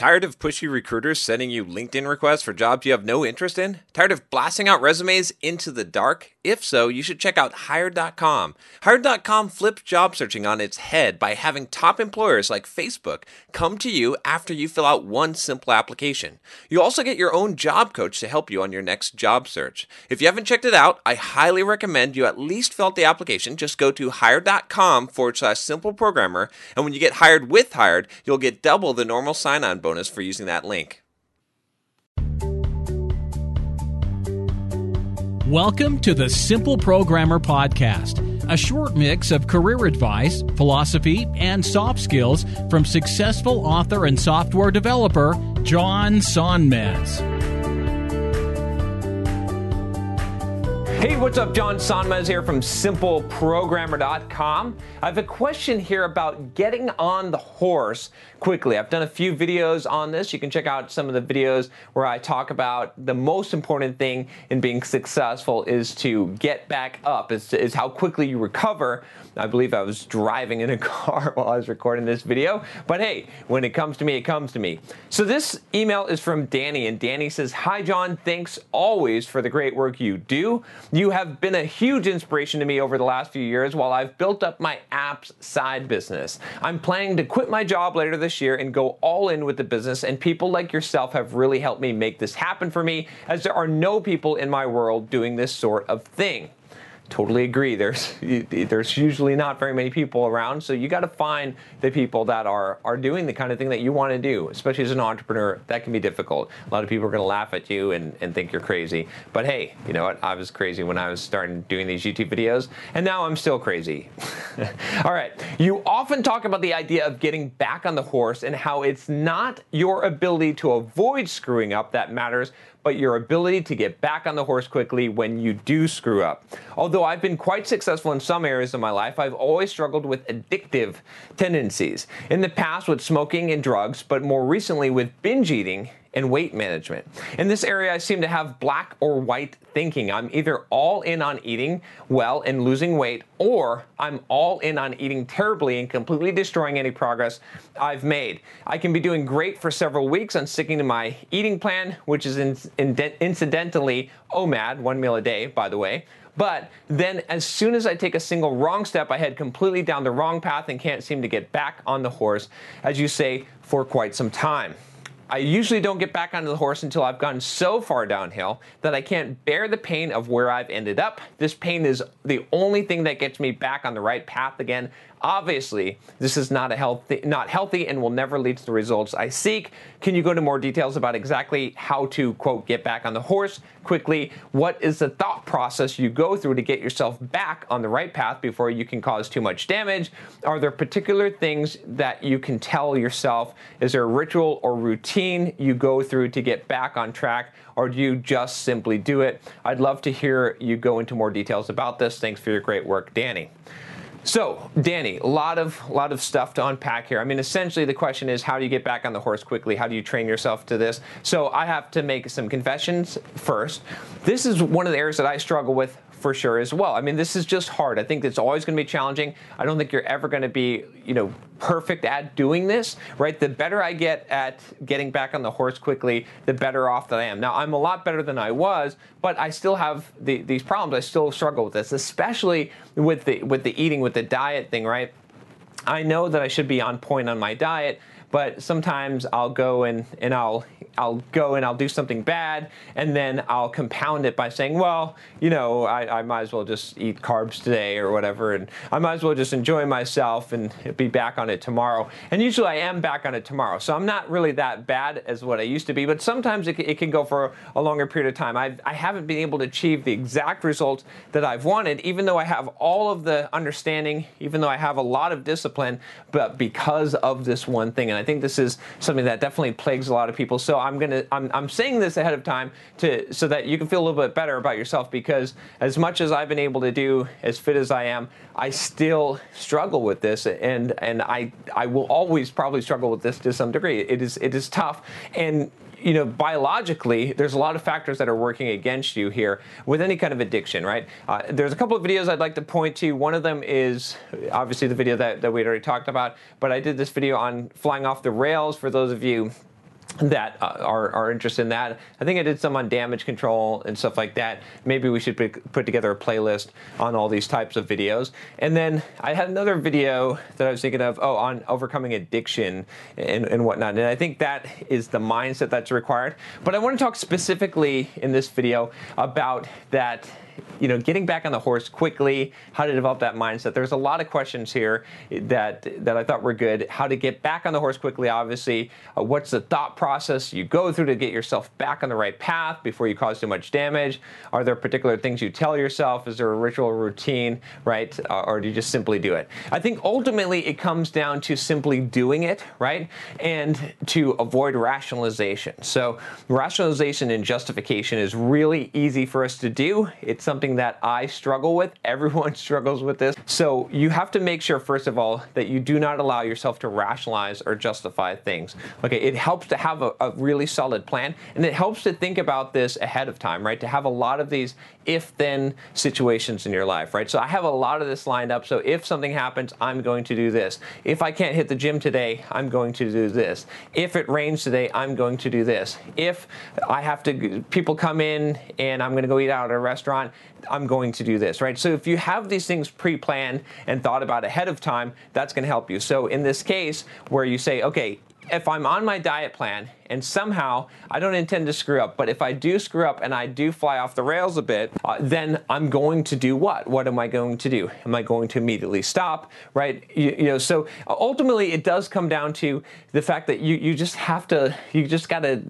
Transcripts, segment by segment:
Tired of pushy recruiters sending you LinkedIn requests for jobs you have no interest in? Tired of blasting out resumes into the dark? If so, you should check out Hired.com. Hired.com flips job searching on its head by having top employers like Facebook come to you after you fill out one simple application. You also get your own job coach to help you on your next job search. If you haven't checked it out, I highly recommend you at least fill out the application. Just go to Hired.com forward slash simple programmer, and when you get hired with Hired, you'll get double the normal sign on bonus for using that link. Welcome to the Simple Programmer Podcast, a short mix of career advice, philosophy, and soft skills from successful author and software developer John Sonmez. Hey, what's up? John Sonmez here from SimpleProgrammer.com. I have a question here about getting on the horse quickly. I've done a few videos on this. You can check out some of the videos where I talk about the most important thing in being successful is to get back up, is, is how quickly you recover. I believe I was driving in a car while I was recording this video, but hey, when it comes to me, it comes to me. So this email is from Danny, and Danny says, Hi, John, thanks always for the great work you do. You have been a huge inspiration to me over the last few years while I've built up my apps side business. I'm planning to quit my job later this year and go all in with the business, and people like yourself have really helped me make this happen for me, as there are no people in my world doing this sort of thing totally agree. There's there's usually not very many people around, so you got to find the people that are are doing the kind of thing that you want to do. Especially as an entrepreneur, that can be difficult. A lot of people are going to laugh at you and, and think you're crazy. But hey, you know what? I was crazy when I was starting doing these YouTube videos, and now I'm still crazy. All right. You often talk about the idea of getting back on the horse and how it's not your ability to avoid screwing up that matters, but your ability to get back on the horse quickly when you do screw up. Although I've been quite successful in some areas of my life, I've always struggled with addictive tendencies. In the past with smoking and drugs, but more recently with binge eating and weight management. In this area, I seem to have black or white thinking. I'm either all in on eating well and losing weight, or I'm all in on eating terribly and completely destroying any progress I've made. I can be doing great for several weeks on sticking to my eating plan, which is in, in, incidentally OMAD, one meal a day, by the way. But then, as soon as I take a single wrong step, I head completely down the wrong path and can't seem to get back on the horse, as you say, for quite some time. I usually don't get back onto the horse until I've gone so far downhill that I can't bear the pain of where I've ended up. This pain is the only thing that gets me back on the right path again. Obviously, this is not a healthy, not healthy, and will never lead to the results I seek. Can you go into more details about exactly how to quote get back on the horse quickly? What is the thought process you go through to get yourself back on the right path before you can cause too much damage? Are there particular things that you can tell yourself? Is there a ritual or routine you go through to get back on track? Or do you just simply do it? I'd love to hear you go into more details about this. Thanks for your great work, Danny. So, Danny, a lot of lot of stuff to unpack here. I mean, essentially the question is how do you get back on the horse quickly? How do you train yourself to this? So, I have to make some confessions first. This is one of the areas that I struggle with for sure as well. I mean, this is just hard. I think it's always going to be challenging. I don't think you're ever going to be, you know, perfect at doing this, right? The better I get at getting back on the horse quickly, the better off that I am. Now, I'm a lot better than I was, but I still have the, these problems. I still struggle with this, especially with the with the eating, with the diet thing, right? I know that I should be on point on my diet, but sometimes I'll go and, and I'll I'll go and I'll do something bad, and then I'll compound it by saying, well, you know, I, I might as well just eat carbs today or whatever, and I might as well just enjoy myself and be back on it tomorrow. And usually I am back on it tomorrow, so I'm not really that bad as what I used to be, but sometimes it, it can go for a longer period of time. I've, I haven't been able to achieve the exact results that I've wanted, even though I have all of the understanding, even though I have a lot of discipline, but because of this one thing. And I think this is something that definitely plagues a lot of people. So I'm gonna I'm, I'm saying this ahead of time to so that you can feel a little bit better about yourself because as much as I've been able to do as fit as I am, I still struggle with this and and I I will always probably struggle with this to some degree. It is it is tough and you know, biologically, there's a lot of factors that are working against you here with any kind of addiction, right? Uh, there's a couple of videos I'd like to point to. One of them is obviously the video that, that we'd already talked about, but I did this video on flying off the rails for those of you that uh, are, are interested in that. I think I did some on damage control and stuff like that. Maybe we should put together a playlist on all these types of videos. And then I had another video that I was thinking of, oh, on overcoming addiction and, and whatnot. And I think that is the mindset that's required. But I want to talk specifically in this video about that you know, getting back on the horse quickly, how to develop that mindset. There's a lot of questions here that that I thought were good. How to get back on the horse quickly, obviously. Uh, what's the thought process you go through to get yourself back on the right path before you cause too much damage? Are there particular things you tell yourself? Is there a ritual routine, right? Uh, or do you just simply do it? I think ultimately it comes down to simply doing it, right? And to avoid rationalization. So rationalization and justification is really easy for us to do. It's something that I struggle with. Everyone struggles with this. So you have to make sure, first of all, that you do not allow yourself to rationalize or justify things. Okay, it helps to have a, a really solid plan and it helps to think about this ahead of time, right? To have a lot of these if then situations in your life, right? So I have a lot of this lined up. So if something happens, I'm going to do this. If I can't hit the gym today, I'm going to do this. If it rains today, I'm going to do this. If I have to, people come in and I'm going to go eat out at a restaurant, I'm going to do this, right? So if you have these things pre-planned and thought about ahead of time, that's going to help you. So in this case where you say, okay, if I'm on my diet plan and somehow I don't intend to screw up, but if I do screw up and I do fly off the rails a bit, uh, then I'm going to do what? What am I going to do? Am I going to immediately stop, right? You, you know, so ultimately it does come down to the fact that you, you just have to, you just got to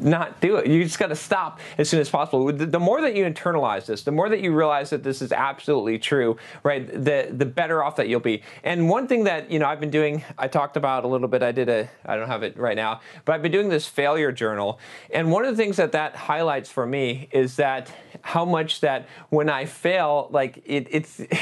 not do it. You just got to stop as soon as possible. The, the more that you internalize this, the more that you realize that this is absolutely true, right? The, the better off that you'll be. And one thing that, you know, I've been doing, I talked about a little bit, I did a, I don't have it right now, but I've been doing this failure journal. And one of the things that that highlights for me is that how much that when I fail, like it, it's,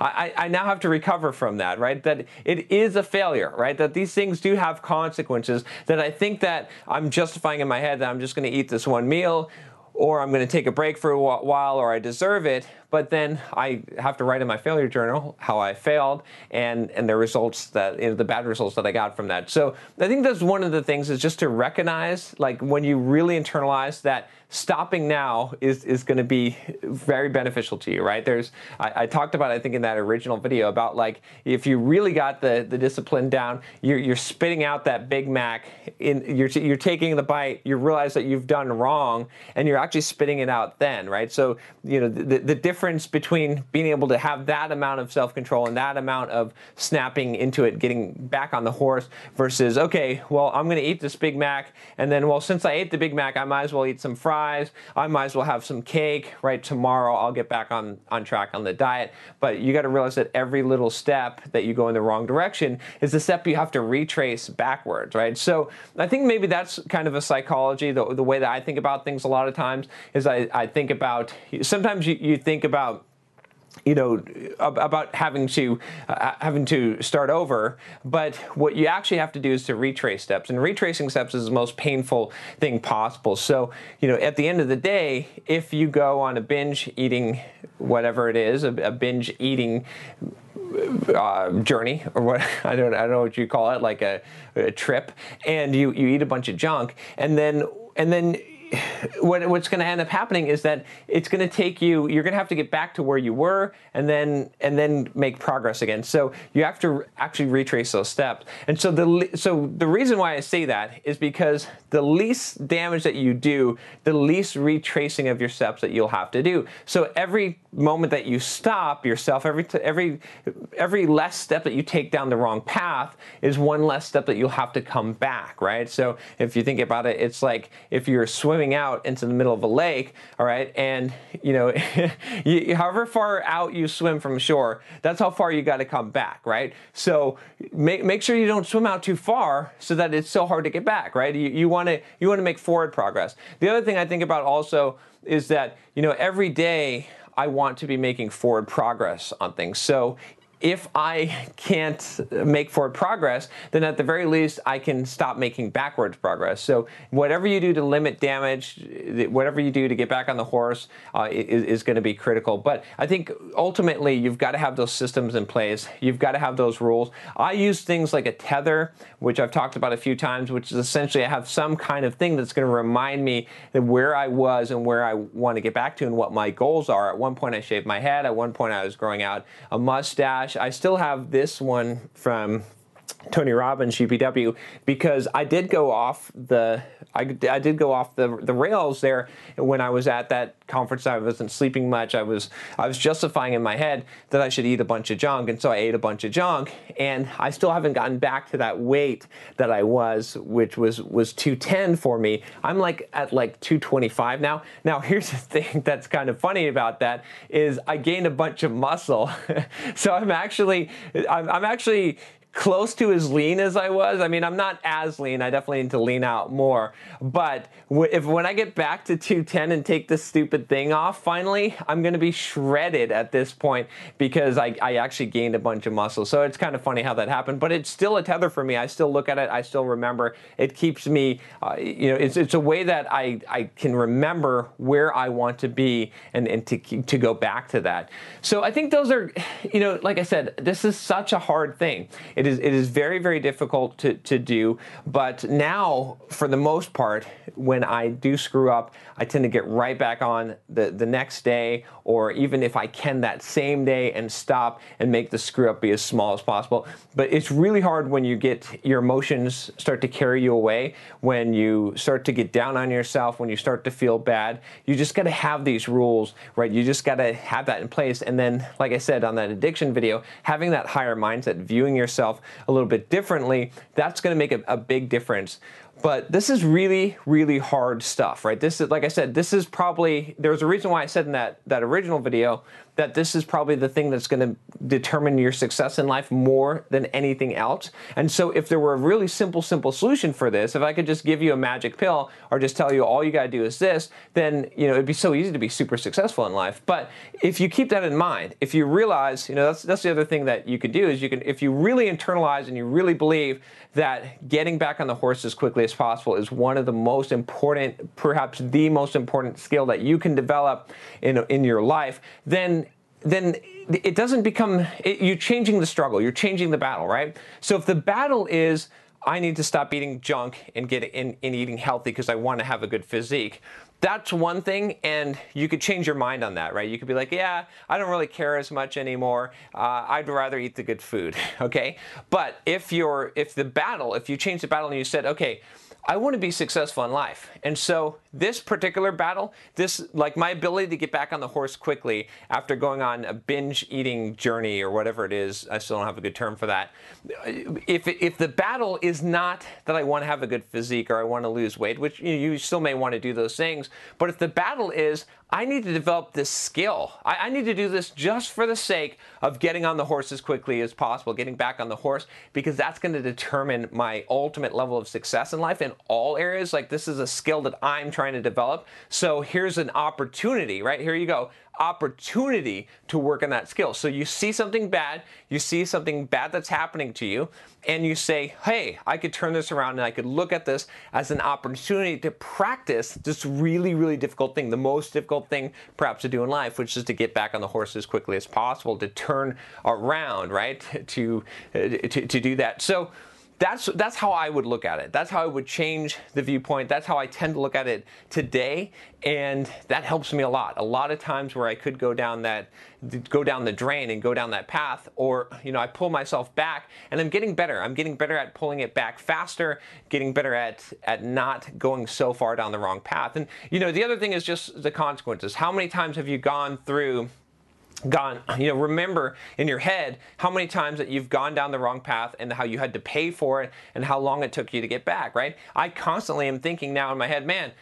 I, I now have to recover from that, right? That it is a failure, right? That these things do have consequences. That I think that I'm justifying in my head that I'm just going to eat this one meal or I'm going to take a break for a while, or I deserve it but then I have to write in my failure journal how I failed and and the results that you know, the bad results that I got from that. So I think that's one of the things is just to recognize like when you really internalize that stopping now is is going to be very beneficial to you, right? There's I, I, talked about I think in that original video about like if you really got the the discipline down, you're you're spitting out that Big Mac in you're you're taking the bite, you realize that you've done wrong, and you're actually spitting it out then, right? So you know the the difference difference between being able to have that amount of self control and that amount of snapping into it, getting back on the horse, versus, okay, well, I'm going to eat this Big Mac, and then, well, since I ate the Big Mac, I might as well eat some fries. I might as well have some cake, right? Tomorrow I'll get back on, on track on the diet. But you got to realize that every little step that you go in the wrong direction is a step you have to retrace backwards, right? So I think maybe that's kind of a psychology, the, the way that I think about things a lot of times is I, I think about, sometimes you, you think about you know about having to uh, having to start over but what you actually have to do is to retrace steps and retracing steps is the most painful thing possible. So you know at the end of the day if you go on a binge eating whatever it is a, a binge eating uh, journey or what I don't I don't know what you call it like a, a trip and you you eat a bunch of junk and then and then what, what's going to end up happening is that it's going to take you you're going to have to get back to where you were and then and then make progress again. So you have to actually retrace those steps. And so the so the reason why i say that is because the least damage that you do the least retracing of your steps that you'll have to do. So every moment that you stop yourself every every every less step that you take down the wrong path is one less step that you'll have to come back right? So if you think about it it's like if you're swimming swimming out into the middle of a lake, all right, and you know, you, however far out you swim from shore, that's how far you got to come back, right? So make make sure you don't swim out too far so that it's so hard to get back, right? You you want to you want to make forward progress. The other thing I think about also is that you know every day I want to be making forward progress on things. So if I can't make forward progress, then at the very least I can stop making backwards progress. So whatever you do to limit damage, whatever you do to get back on the horse uh, is, is going to be critical. But I think ultimately you've got to have those systems in place. You've got to have those rules. I use things like a tether, which I've talked about a few times, which is essentially I have some kind of thing that's going to remind me that where I was and where I want to get back to and what my goals are. At one point I shaved my head. At one point I was growing out a mustache. I still have this one from Tony Robbins UPW because I did go off the I, I did go off the the rails there when I was at that conference. I wasn't sleeping much. I was I was justifying in my head that I should eat a bunch of junk, and so I ate a bunch of junk. And I still haven't gotten back to that weight that I was, which was was 210 for me. I'm like at like 225 now. Now here's the thing that's kind of funny about that is I gained a bunch of muscle, so I'm actually I'm, I'm actually close to as lean as I was. I mean, I'm not as lean. I definitely need to lean out more. But if when I get back to 210 and take this stupid thing off, finally, I'm going to be shredded at this point because I, I actually gained a bunch of muscle. So it's kind of funny how that happened. But it's still a tether for me. I still look at it. I still remember. It keeps me, uh, you know, it's, it's a way that I, I can remember where I want to be and, and to, to go back to that. So I think those are, you know, like I said, this is such a hard thing. It is it is very very difficult to, to do. But now, for the most part, when I do screw up, I tend to get right back on the the next day, or even if I can that same day, and stop and make the screw up be as small as possible. But it's really hard when you get your emotions start to carry you away, when you start to get down on yourself, when you start to feel bad. You just got to have these rules, right? You just got to have that in place. And then, like I said on that addiction video, having that higher mindset, viewing yourself a little bit differently, that's going to make a, a big difference. But this is really, really hard stuff, right? This is, like I said, this is probably, there's a reason why I said in that, that original video that this is probably the thing that's going to determine your success in life more than anything else. And so if there were a really simple, simple solution for this, if I could just give you a magic pill or just tell you all you got to do is this, then, you know, it'd be so easy to be super successful in life. But if you keep that in mind, if you realize, you know, that's, that's the other thing that you could do is you can, if you really internalize and you really believe that getting back on the horse as quickly as possible is one of the most important, perhaps the most important skill that you can develop in, in your life, then then it doesn't become it, you're changing the struggle you're changing the battle right? So if the battle is i need to stop eating junk and get in, in eating healthy because i want to have a good physique that's one thing and you could change your mind on that right? You could be like yeah i don't really care as much anymore. Uh, i'd rather eat the good food okay? But if you're if the battle if you change the battle and you said okay I want to be successful in life. And so this particular battle, this like my ability to get back on the horse quickly after going on a binge eating journey or whatever it is, I still don't have a good term for that. If if the battle is not that I want to have a good physique or I want to lose weight, which you, you still may want to do those things, but if the battle is I need to develop this skill. I, I, need to do this just for the sake of getting on the horse as quickly as possible, getting back on the horse, because that's going to determine my ultimate level of success in life in all areas. Like, this is a skill that I'm trying to develop. So, here's an opportunity, right? Here you go opportunity to work on that skill. So you see something bad, you see something bad that's happening to you, and you say, hey, I could turn this around and I could look at this as an opportunity to practice this really, really difficult thing, the most difficult thing perhaps to do in life, which is to get back on the horse as quickly as possible, to turn around, right? To, uh, to, to do that. So that's that's how I would look at it. That's how I would change the viewpoint. That's how I tend to look at it today, and that helps me a lot. A lot of times where I could go down that go down the drain and go down that path or you know I pull myself back and I'm getting better. I'm getting better at pulling it back faster, getting better at at not going so far down the wrong path. And you know the other thing is just the consequences. How many times have you gone through gone you know remember in your head how many times that you've gone down the wrong path and how you had to pay for it and how long it took you to get back right? I constantly am thinking now in my head man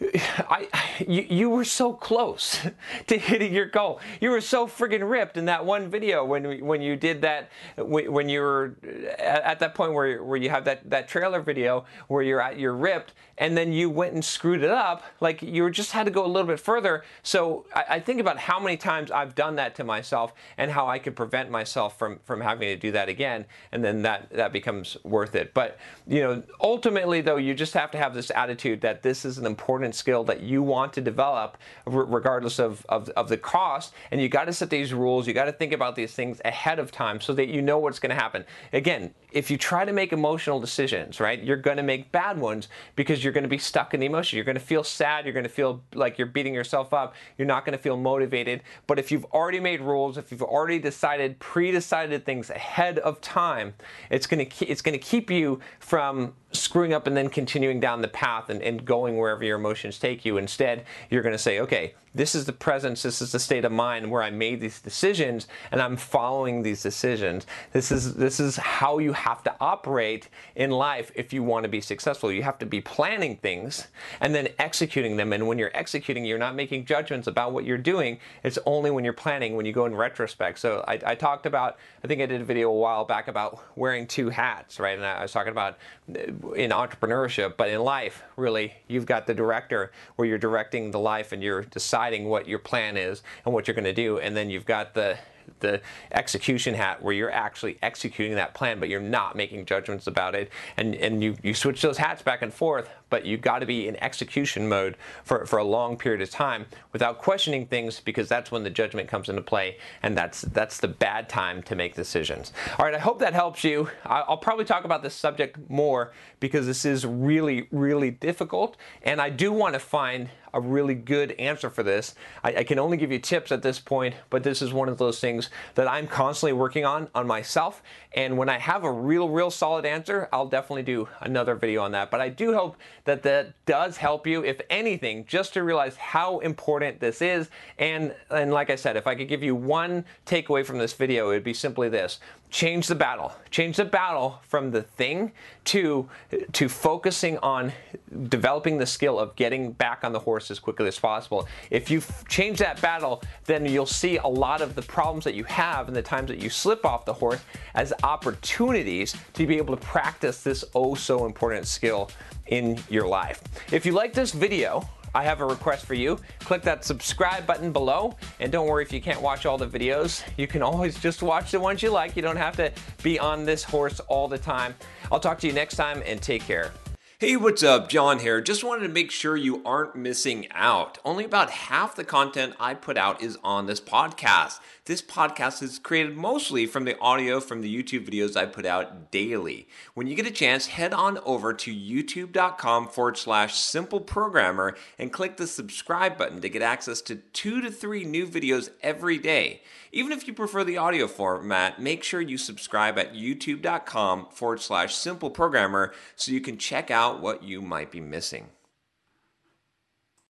I, you, you were so close to hitting your goal. You were so friggin' ripped in that one video when when you did that when you were at, at that point where where you have that that trailer video where you're at you're ripped and then you went and screwed it up. Like you just had to go a little bit further. So I, I think about how many times I've done that to myself and how I could prevent myself from from having to do that again, and then that that becomes worth it. But you know, ultimately though, you just have to have this attitude that this is an important skill that you want to develop, regardless of of, of the cost. And you got to set these rules. You got to think about these things ahead of time so that you know what's going to happen. Again, if you try to make emotional decisions, right, you're going to make bad ones because you're going to be stuck in the emotion. You're going to feel sad. You're going to feel like you're beating yourself up. You're not going to feel motivated. But if you've already made rules, if you've already decided, pre-decided things ahead of time, it's going to it's going to keep you from screwing up and then continuing down the path and, and going wherever your emotions take you. Instead, you're going to say, okay, this is the presence, this is the state of mind where I made these decisions and I'm following these decisions. This is this is how you have to operate in life if you want to be successful. You have to be planning things and then executing them. And when you're executing, you're not making judgments about what you're doing. It's only when you're planning, when you go in retrospect. So I, I talked about, I think I did a video a while back about wearing two hats, right? And I was talking about uh, in entrepreneurship, but in life, really, you've got the director where you're directing the life and you're deciding what your plan is and what you're going to do, and then you've got the the execution hat where you're actually executing that plan, but you're not making judgments about it. And, and you, you switch those hats back and forth, but you've got to be in execution mode for, for a long period of time without questioning things because that's when the judgment comes into play and that's, that's the bad time to make decisions. All right, I hope that helps you. I'll probably talk about this subject more because this is really, really difficult. And I do want to find a really good answer for this. I, I, can only give you tips at this point, but this is one of those things that I'm constantly working on on myself. And when I have a real, real solid answer, I'll definitely do another video on that. But I do hope that that does help you, if anything, just to realize how important this is. And, and like I said, if I could give you one takeaway from this video, it would be simply this change the battle. Change the battle from the thing to to focusing on developing the skill of getting back on the horse as quickly as possible. If you change that battle, then you'll see a lot of the problems that you have and the times that you slip off the horse as opportunities to be able to practice this oh so important skill in your life. If you like this video, I have a request for you. Click that subscribe button below, and don't worry if you can't watch all the videos. You can always just watch the ones you like. You don't have to be on this horse all the time. I'll talk to you next time, and take care. Hey, what's up? John here. Just wanted to make sure you aren't missing out. Only about half the content I put out is on this podcast. This podcast is created mostly from the audio from the YouTube videos I put out daily. When you get a chance, head on over to youtube.com forward slash simple programmer and click the subscribe button to get access to two to three new videos every day. Even if you prefer the audio format, make sure you subscribe at youtube.com forward slash simple programmer so you can check out what you might be missing.